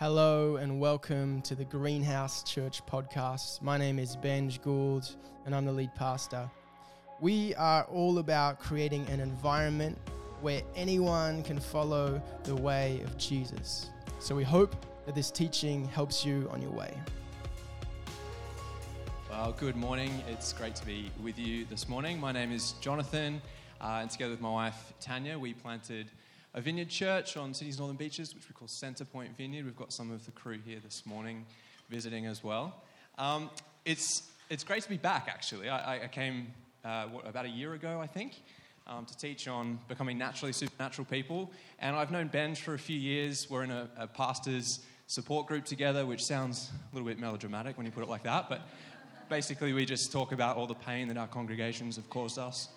Hello and welcome to the Greenhouse Church podcast. My name is Benj Gould and I'm the lead pastor. We are all about creating an environment where anyone can follow the way of Jesus. So we hope that this teaching helps you on your way. Well, good morning. It's great to be with you this morning. My name is Jonathan, uh, and together with my wife Tanya, we planted a vineyard church on Sydney's Northern Beaches, which we call Centrepoint Vineyard. We've got some of the crew here this morning visiting as well. Um, it's, it's great to be back, actually. I, I came uh, what, about a year ago, I think, um, to teach on becoming naturally supernatural people. And I've known Ben for a few years. We're in a, a pastor's support group together, which sounds a little bit melodramatic when you put it like that. But basically, we just talk about all the pain that our congregations have caused us.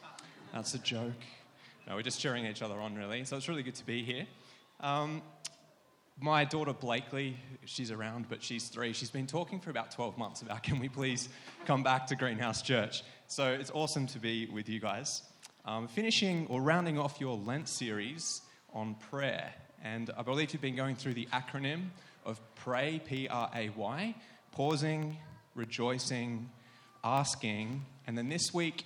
That's a joke. No, we're just cheering each other on, really. So it's really good to be here. Um, my daughter Blakely, she's around, but she's three. She's been talking for about 12 months about can we please come back to Greenhouse Church? So it's awesome to be with you guys. Um, finishing or rounding off your Lent series on prayer. And I believe you've been going through the acronym of PRAY, P R A Y, pausing, rejoicing, asking. And then this week,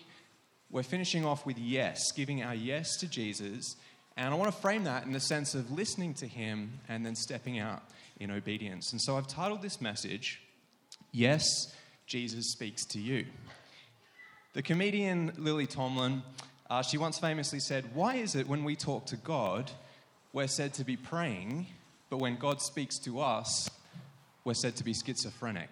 we're finishing off with yes, giving our yes to Jesus. And I want to frame that in the sense of listening to him and then stepping out in obedience. And so I've titled this message, Yes, Jesus Speaks to You. The comedian Lily Tomlin, uh, she once famously said, Why is it when we talk to God, we're said to be praying, but when God speaks to us, we're said to be schizophrenic?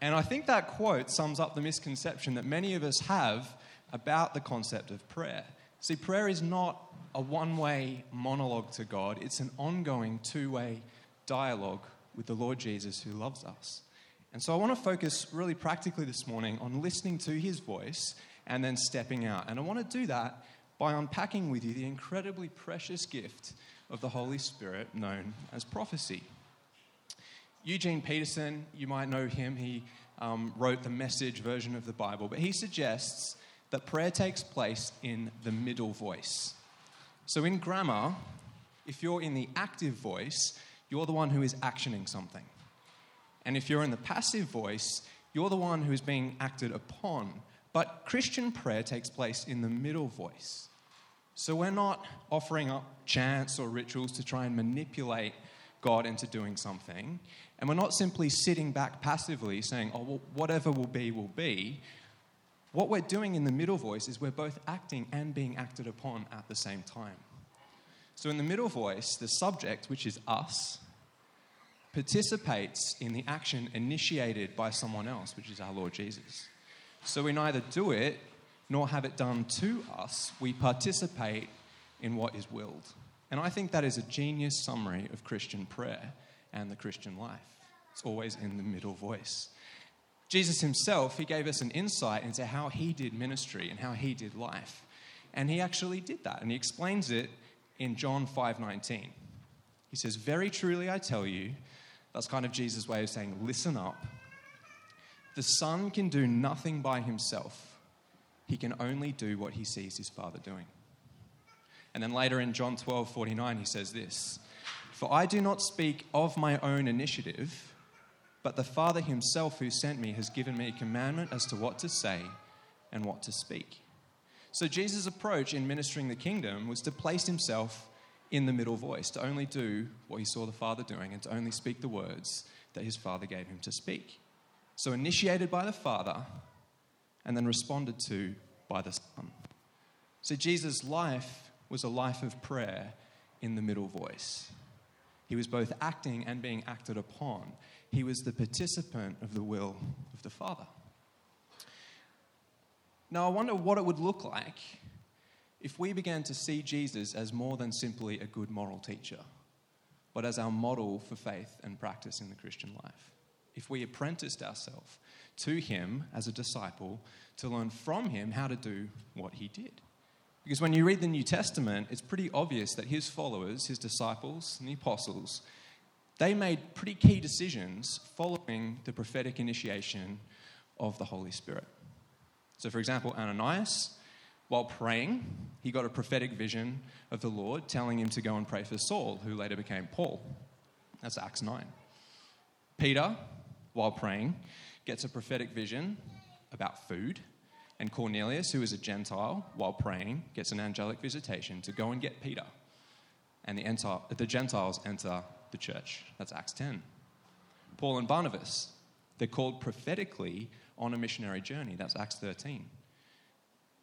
And I think that quote sums up the misconception that many of us have about the concept of prayer. See, prayer is not a one way monologue to God, it's an ongoing two way dialogue with the Lord Jesus who loves us. And so I want to focus really practically this morning on listening to his voice and then stepping out. And I want to do that by unpacking with you the incredibly precious gift of the Holy Spirit known as prophecy. Eugene Peterson, you might know him, he um, wrote the message version of the Bible, but he suggests that prayer takes place in the middle voice. So in grammar, if you're in the active voice, you're the one who is actioning something. And if you're in the passive voice, you're the one who is being acted upon. But Christian prayer takes place in the middle voice. So we're not offering up chants or rituals to try and manipulate God into doing something. And we're not simply sitting back passively saying, oh, well, whatever will be, will be. What we're doing in the middle voice is we're both acting and being acted upon at the same time. So, in the middle voice, the subject, which is us, participates in the action initiated by someone else, which is our Lord Jesus. So, we neither do it nor have it done to us, we participate in what is willed. And I think that is a genius summary of Christian prayer and the Christian life. It's always in the middle voice. Jesus himself, he gave us an insight into how he did ministry and how he did life. And he actually did that. And he explains it in John 5:19. He says, "Very truly I tell you, that's kind of Jesus' way of saying, listen up. The Son can do nothing by himself. He can only do what he sees his Father doing." And then later in John 12:49 he says this, "For I do not speak of my own initiative, but the Father himself who sent me has given me a commandment as to what to say and what to speak. So Jesus' approach in ministering the kingdom was to place himself in the middle voice, to only do what he saw the Father doing and to only speak the words that his Father gave him to speak. So initiated by the Father and then responded to by the Son. So Jesus' life was a life of prayer in the middle voice. He was both acting and being acted upon. He was the participant of the will of the Father. Now, I wonder what it would look like if we began to see Jesus as more than simply a good moral teacher, but as our model for faith and practice in the Christian life. If we apprenticed ourselves to him as a disciple to learn from him how to do what he did. Because when you read the New Testament, it's pretty obvious that his followers, his disciples, and the apostles, they made pretty key decisions following the prophetic initiation of the Holy Spirit. So, for example, Ananias, while praying, he got a prophetic vision of the Lord telling him to go and pray for Saul, who later became Paul. That's Acts 9. Peter, while praying, gets a prophetic vision about food. And Cornelius, who is a Gentile, while praying, gets an angelic visitation to go and get Peter. And the, the Gentiles enter the church. That's Acts 10. Paul and Barnabas, they're called prophetically on a missionary journey. That's Acts 13.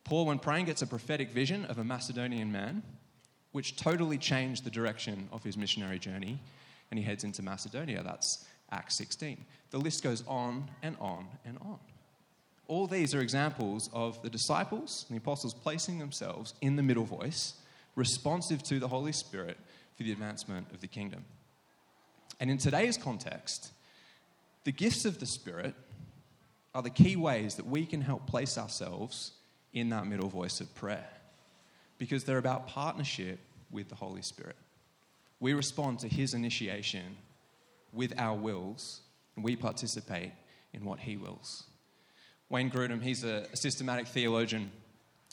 Paul, when praying, gets a prophetic vision of a Macedonian man, which totally changed the direction of his missionary journey, and he heads into Macedonia. That's Acts 16. The list goes on and on and on. All these are examples of the disciples and the apostles placing themselves in the middle voice, responsive to the Holy Spirit for the advancement of the kingdom. And in today's context, the gifts of the Spirit are the key ways that we can help place ourselves in that middle voice of prayer because they're about partnership with the Holy Spirit. We respond to His initiation with our wills, and we participate in what He wills. Wayne Grudem, he's a, systematic theologian.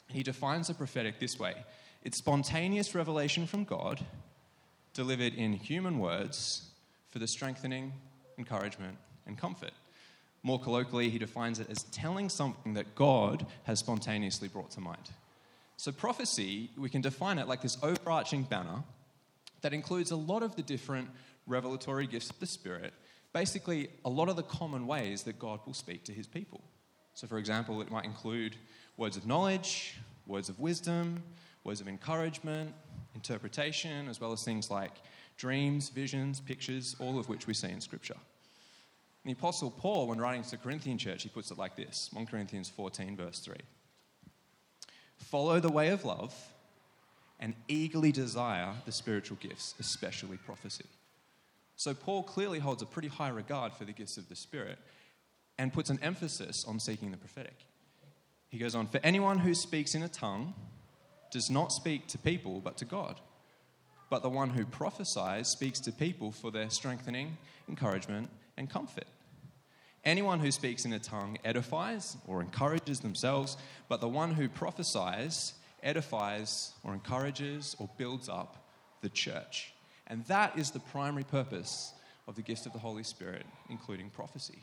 He defines the prophetic this way it's spontaneous revelation from God delivered in human words for the strengthening, encouragement, and comfort. More colloquially, he defines it as telling something that God has spontaneously brought to mind. So, prophecy, we can define it like this overarching banner that includes a lot of the different revelatory gifts of the Spirit, basically, a lot of the common ways that God will speak to his people. So, for example, it might include words of knowledge, words of wisdom, words of encouragement, interpretation, as well as things like dreams, visions, pictures, all of which we see in Scripture. And the Apostle Paul, when writing to the Corinthian church, he puts it like this 1 Corinthians 14, verse 3. Follow the way of love and eagerly desire the spiritual gifts, especially prophecy. So, Paul clearly holds a pretty high regard for the gifts of the Spirit and puts an emphasis on seeking the prophetic. He goes on, For anyone who speaks in a tongue does not speak to people, but to God. But the one who prophesies speaks to people for their strengthening, encouragement, and comfort. Anyone who speaks in a tongue edifies or encourages themselves, but the one who prophesies edifies or encourages or builds up the church. And that is the primary purpose of the gift of the Holy Spirit, including prophecy.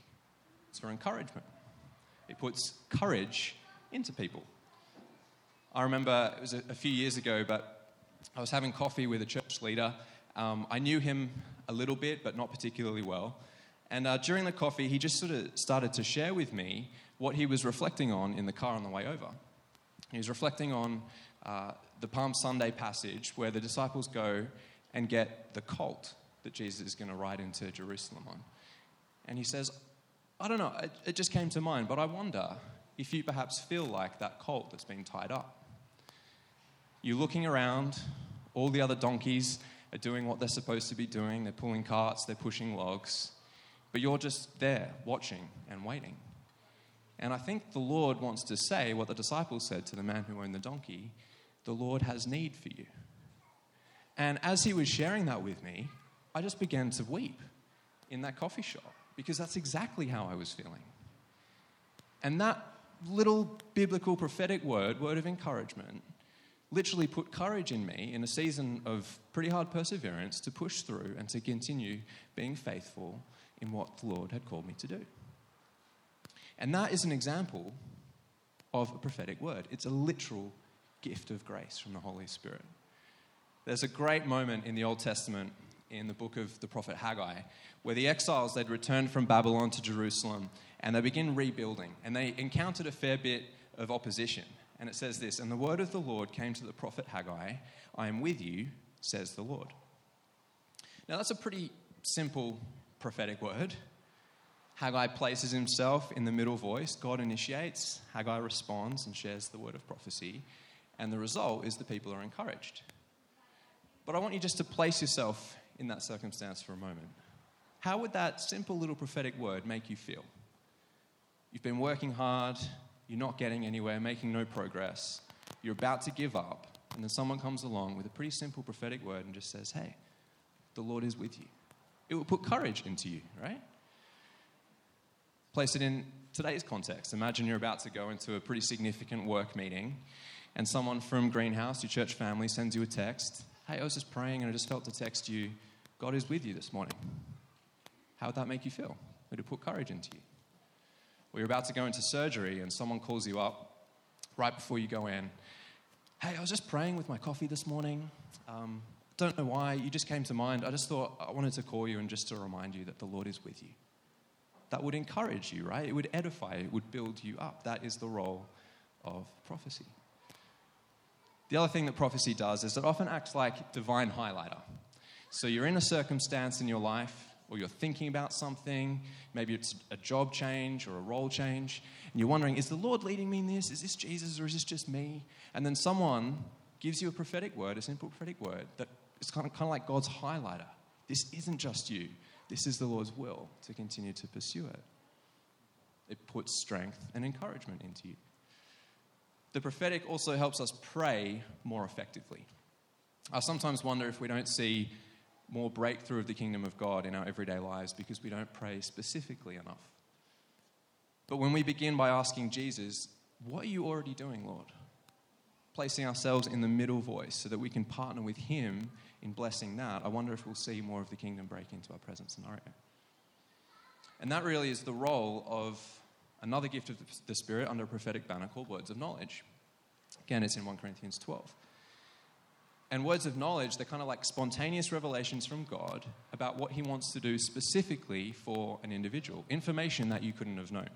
It's for encouragement, it puts courage into people. I remember it was a, a few years ago, but I was having coffee with a church leader. Um, I knew him a little bit, but not particularly well. And uh, during the coffee, he just sort of started to share with me what he was reflecting on in the car on the way over. He was reflecting on uh, the Palm Sunday passage where the disciples go and get the colt that Jesus is going to ride into Jerusalem on. And he says, I don't know, it, it just came to mind, but I wonder if you perhaps feel like that colt that's been tied up. You're looking around, all the other donkeys are doing what they're supposed to be doing. They're pulling carts, they're pushing logs but you're just there watching and waiting. And I think the Lord wants to say what the disciples said to the man who owned the donkey the Lord has need for you. And as he was sharing that with me, I just began to weep in that coffee shop because that's exactly how I was feeling. And that little biblical prophetic word, word of encouragement, literally put courage in me in a season of pretty hard perseverance to push through and to continue being faithful in what the Lord had called me to do. And that is an example of a prophetic word. It's a literal gift of grace from the Holy Spirit. There's a great moment in the Old Testament in the book of the prophet Haggai where the exiles they'd returned from Babylon to Jerusalem and they begin rebuilding and they encountered a fair bit of opposition. And it says this, and the word of the Lord came to the prophet Haggai, I am with you, says the Lord. Now that's a pretty simple prophetic word. Haggai places himself in the middle voice. God initiates, Haggai responds and shares the word of prophecy. And the result is the people are encouraged. But I want you just to place yourself in that circumstance for a moment. How would that simple little prophetic word make you feel? You've been working hard, you're not getting anywhere, making no progress, you're about to give up, and then someone comes along with a pretty simple prophetic word and just says, Hey, the Lord is with you it will put courage into you, right? Place it in today's context. Imagine you're about to go into a pretty significant work meeting, and someone from Greenhouse, your church family, sends you a text. Hey, I was just praying and I just felt to text you God is with you this morning. How would that make you feel? Would it put courage into you? Or you're about to go into surgery and someone calls you up right before you go in. Hey, I was just praying with my coffee this morning. Um, don't know why, you just came to mind. I just thought I wanted to call you and just to remind you that the Lord is with you. That would encourage you, right? It would edify, it would build you up. That is the role of prophecy. The other thing that prophecy does is it often acts like divine highlighter. So you're in a circumstance in your life, or you're thinking about something, maybe it's a job change or a role change, and you're wondering, is the Lord leading me in this? Is this Jesus or is this just me? And then someone gives you a prophetic word, a simple prophetic word, that is kind of, kind of like God's highlighter. This isn't just you, this is the Lord's will to continue to pursue it. It puts strength and encouragement into you. The prophetic also helps us pray more effectively. I sometimes wonder if we don't see more breakthrough of the kingdom of God in our everyday lives because we don't pray specifically enough. But when we begin by asking Jesus, What are you already doing, Lord? Placing ourselves in the middle voice so that we can partner with Him in blessing that, I wonder if we'll see more of the kingdom break into our present scenario. And that really is the role of another gift of the Spirit under a prophetic banner called words of knowledge. Again, it's in 1 Corinthians 12. And words of knowledge, they're kind of like spontaneous revelations from God about what He wants to do specifically for an individual, information that you couldn't have known.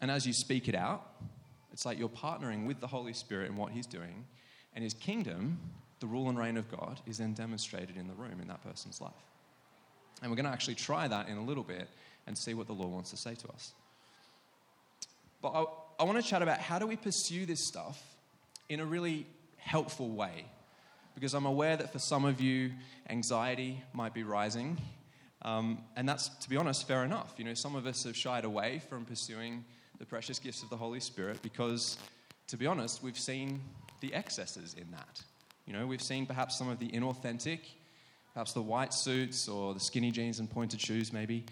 And as you speak it out, it's like you're partnering with the Holy Spirit in what He's doing, and His kingdom, the rule and reign of God, is then demonstrated in the room in that person's life. And we're going to actually try that in a little bit and see what the Lord wants to say to us. But I, I want to chat about how do we pursue this stuff in a really helpful way. Because I'm aware that for some of you, anxiety might be rising. Um, and that's, to be honest, fair enough. You know, some of us have shied away from pursuing the precious gifts of the Holy Spirit because, to be honest, we've seen the excesses in that. You know, we've seen perhaps some of the inauthentic, perhaps the white suits or the skinny jeans and pointed shoes, maybe.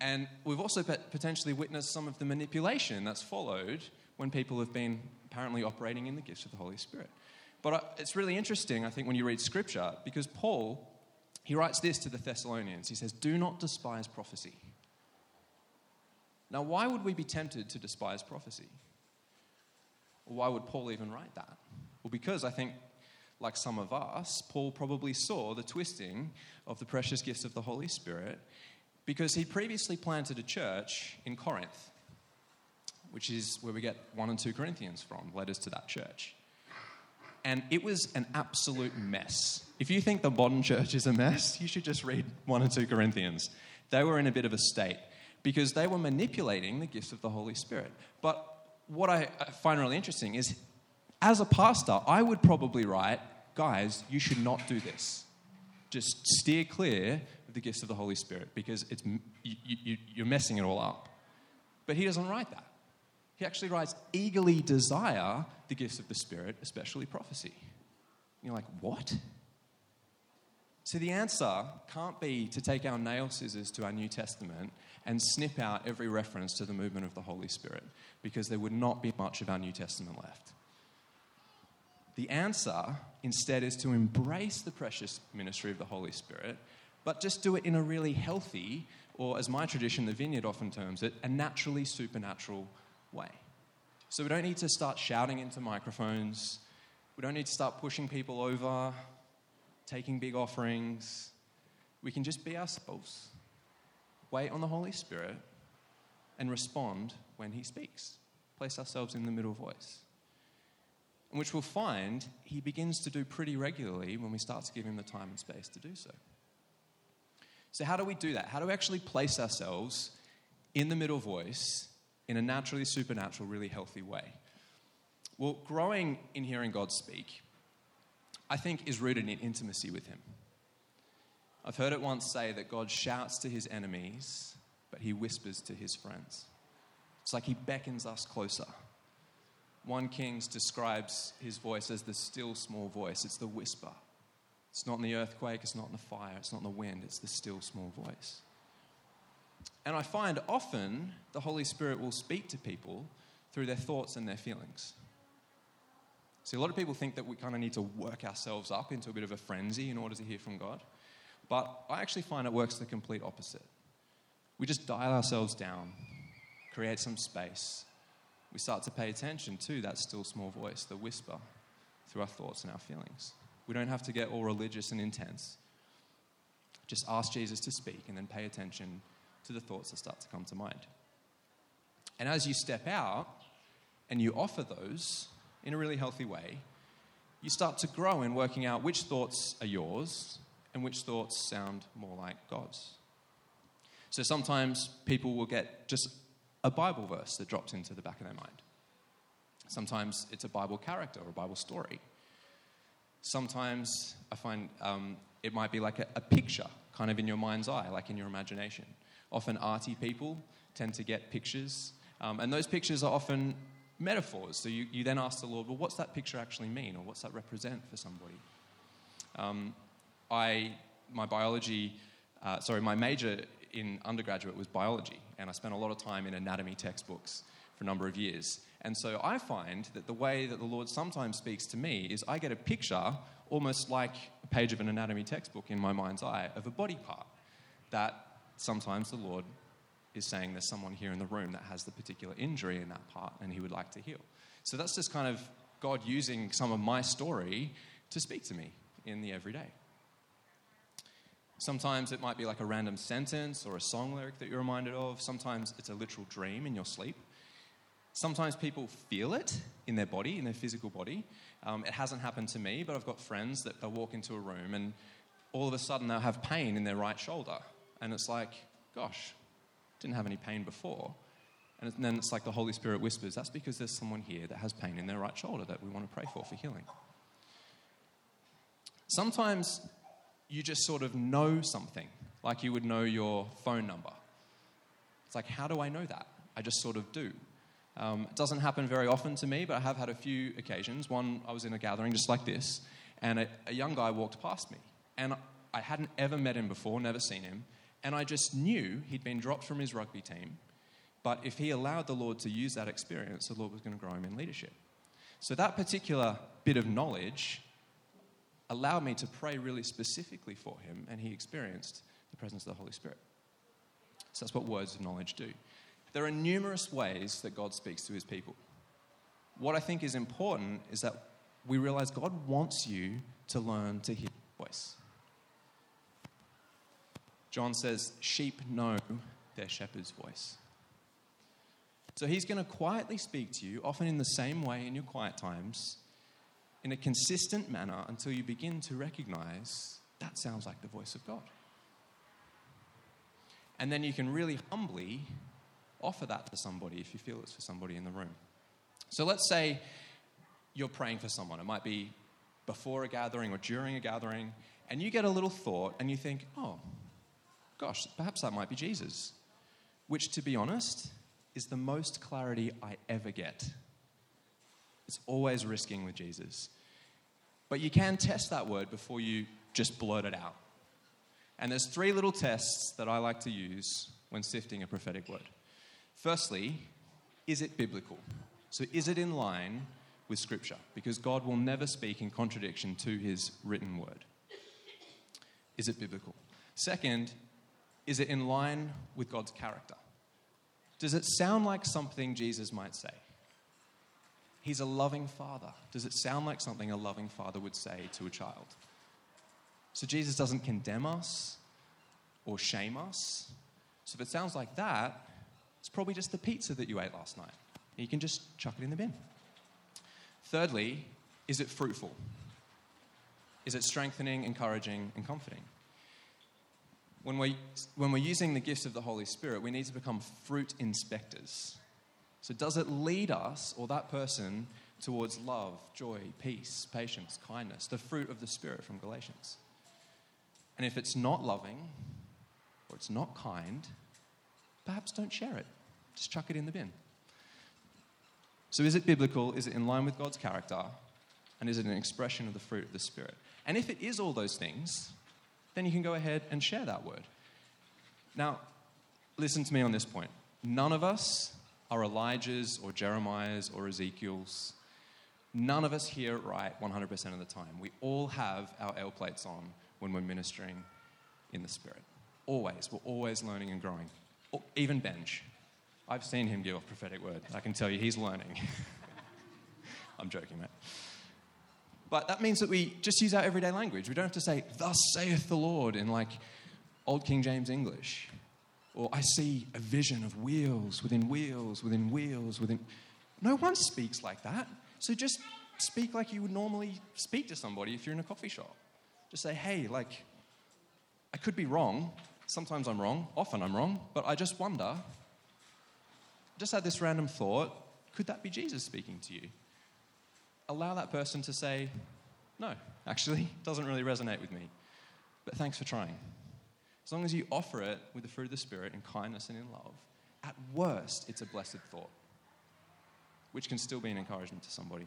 And we've also potentially witnessed some of the manipulation that's followed when people have been apparently operating in the gifts of the Holy Spirit. But it's really interesting, I think, when you read scripture, because Paul, he writes this to the Thessalonians. He says, Do not despise prophecy. Now, why would we be tempted to despise prophecy? Why would Paul even write that? Well, because I think, like some of us, Paul probably saw the twisting of the precious gifts of the Holy Spirit because he previously planted a church in Corinth, which is where we get 1 and 2 Corinthians from, letters to that church. And it was an absolute mess. If you think the modern church is a mess, you should just read 1 and 2 Corinthians. They were in a bit of a state because they were manipulating the gifts of the Holy Spirit. But what I find really interesting is, as a pastor, I would probably write, guys, you should not do this. Just steer clear of the gifts of the Holy Spirit because it's, you, you, you're messing it all up. But he doesn't write that. He actually writes, eagerly desire the gifts of the Spirit, especially prophecy. And you're like, what? So the answer can't be to take our nail scissors to our New Testament and snip out every reference to the movement of the Holy Spirit, because there would not be much of our New Testament left. The answer, instead, is to embrace the precious ministry of the Holy Spirit but just do it in a really healthy, or as my tradition, the vineyard often terms it, a naturally supernatural way. So we don't need to start shouting into microphones. We don't need to start pushing people over, taking big offerings. We can just be ourselves, wait on the Holy Spirit, and respond when He speaks. Place ourselves in the middle voice. Which we'll find He begins to do pretty regularly when we start to give Him the time and space to do so. So, how do we do that? How do we actually place ourselves in the middle voice in a naturally supernatural, really healthy way? Well, growing in hearing God speak, I think, is rooted in intimacy with Him. I've heard it once say that God shouts to His enemies, but He whispers to His friends. It's like He beckons us closer. One Kings describes His voice as the still small voice, it's the whisper. It's not in the earthquake, it's not in the fire, it's not in the wind, it's the still small voice. And I find often the Holy Spirit will speak to people through their thoughts and their feelings. See, a lot of people think that we kind of need to work ourselves up into a bit of a frenzy in order to hear from God. But I actually find it works the complete opposite. We just dial ourselves down, create some space. We start to pay attention to that still small voice, the whisper, through our thoughts and our feelings. We don't have to get all religious and intense. Just ask Jesus to speak and then pay attention to the thoughts that start to come to mind. And as you step out and you offer those, in a really healthy way, you start to grow in working out which thoughts are yours and which thoughts sound more like God's. So sometimes people will get just a Bible verse that drops into the back of their mind. Sometimes it's a Bible character or a Bible story. Sometimes I find um, it might be like a, a picture kind of in your mind's eye, like in your imagination. Often, arty people tend to get pictures, um, and those pictures are often metaphors. So you, you then ask the Lord, well, what's that picture actually mean, or what's that represent for somebody? Um, I, my biology, uh, sorry, my major in undergraduate was biology, and I spent a lot of time in anatomy textbooks for a number of years. And so I find that the way that the Lord sometimes speaks to me is I get a picture, almost like a page of an anatomy textbook in my mind's eye, of a body part that sometimes the Lord is saying there's someone here in the room that has the particular injury in that part and he would like to heal. So that's just kind of God using some of my story to speak to me in the everyday. Sometimes it might be like a random sentence or a song lyric that you're reminded of. Sometimes it's a literal dream in your sleep. Sometimes people feel it in their body, in their physical body. Um, it hasn't happened to me, but I've got friends that they'll walk into a room and all of a sudden they'll have pain in their right shoulder. And it's like, gosh, didn't have any pain before. And then it's like the Holy Spirit whispers, that's because there's someone here that has pain in their right shoulder that we want to pray for for healing. Sometimes you just sort of know something, like you would know your phone number. It's like, how do I know that? I just sort of do. Um, it doesn't happen very often to me, but I have had a few occasions. One, I was in a gathering just like this, and a, a young guy walked past me. And I hadn't ever met him before, never seen him. And I just knew he'd been dropped from his rugby team. But if he allowed the Lord to use that experience, the Lord was going to grow him in leadership. So that particular bit of knowledge allowed me to pray really specifically for him, and he experienced the presence of the Holy Spirit. So that's what words of knowledge do. There are numerous ways that God speaks to his people. What I think is important is that we realize God wants you to learn to hear his voice. John says, Sheep know their shepherd's voice. So he's going to quietly speak to you, often in the same way in your quiet times, in a consistent manner until you begin to recognize that sounds like the voice of God. And then you can really humbly offer that to somebody if you feel it's for somebody in the room. So let's say you're praying for someone. It might be before a gathering or during a gathering, and you get a little thought and you think, oh, gosh, perhaps that might be Jesus. Which, to be honest, is the most clarity I ever get. It's always risking with Jesus. But you can test that word before you just blurt it out. And there's three little tests that I like to use when sifting a prophetic word. Firstly, is it biblical? So, is it in line with Scripture? Because God will never speak in contradiction to his written word. Is it biblical? Second, is it in line with God's character? Does it sound like something Jesus might say? He's a loving father. Does it sound like something a loving father would say to a child? So Jesus doesn't condemn us or shame us. So if it sounds like that, it's probably just the pizza that you ate last night. You can just chuck it in the bin. Thirdly, is it fruitful? Is it strengthening, encouraging, and comforting? when we're, when we're using the gifts of the Holy Spirit, we need to become fruit inspectors. So, does it lead us or that person towards love, joy, peace, patience, kindness, the fruit of the Spirit from Galatians? And if it's not loving or it's not kind, perhaps don't share it. Just chuck it in the bin. So, is it biblical? Is it in line with God's character? And is it an expression of the fruit of the Spirit? And if it is all those things, then you can go ahead and share that word. Now, listen to me on this point. None of us are Elijah's or Jeremiah's or Ezekiel's. None of us hear it right 100% of the time. We all have our L plates on when we're ministering in the Spirit. Always. We're always learning and growing. Even Benj. I've seen him give a prophetic word. I can tell you he's learning. I'm joking, mate. But that means that we just use our everyday language. We don't have to say, Thus saith the Lord, in like Old King James English. Or I see a vision of wheels within wheels within wheels within. No one speaks like that. So just speak like you would normally speak to somebody if you're in a coffee shop. Just say, hey, like, I could be wrong. Sometimes I'm wrong. Often I'm wrong. But I just wonder, just had this random thought could that be Jesus speaking to you? Allow that person to say, no, actually, doesn't really resonate with me. But thanks for trying. As long as you offer it with the fruit of the Spirit in kindness and in love, at worst, it's a blessed thought which can still be an encouragement to somebody.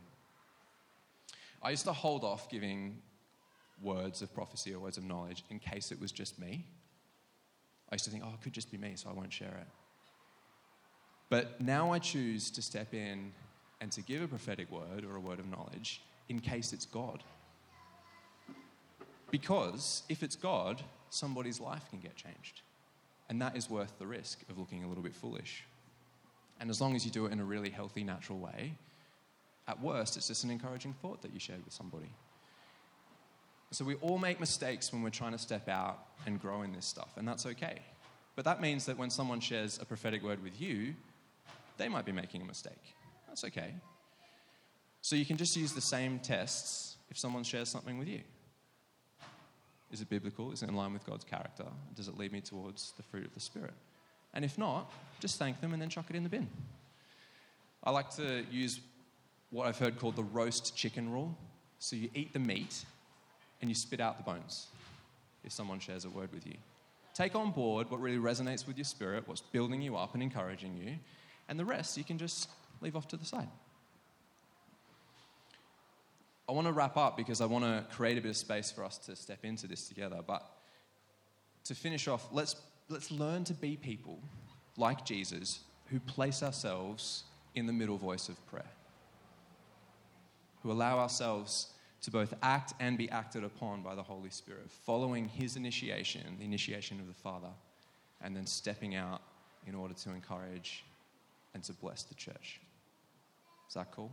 I used to hold off giving words of prophecy or words of knowledge in case it was just me. I used to think, oh, it could just be me, so I won't share it. But now I choose to step in and to give a prophetic word or a word of knowledge in case it's God. Because if it's God, somebody's life can get changed. And that is worth the risk of looking a little bit foolish. And as long as you do it in a really healthy, natural way, at worst, it's just an encouraging thought that you shared with somebody. So we all make mistakes when we're trying to step out and grow in this stuff, and that's okay. But that means that when someone shares a prophetic word with you, they might be making a mistake. That's okay. So you can just use the same tests if someone shares something with you. Is it biblical? Is it in line with God's character? Does it lead me towards the fruit of the Spirit? And if not, just thank them and then chuck it in the bin. I like to use what I've heard called the roast chicken rule. So you eat the meat and you spit out the bones if someone shares a word with you. Take on board what really resonates with your spirit, what's building you up and encouraging you, and the rest you can just leave off to the side. I want to wrap up because I want to create a bit of space for us to step into this together. But to finish off, let's let's learn to be people like Jesus who place ourselves in the middle voice of prayer, who allow ourselves to both act and be acted upon by the Holy Spirit, following His initiation, the initiation of the Father, and then stepping out in order to encourage and to bless the church. Is that cool?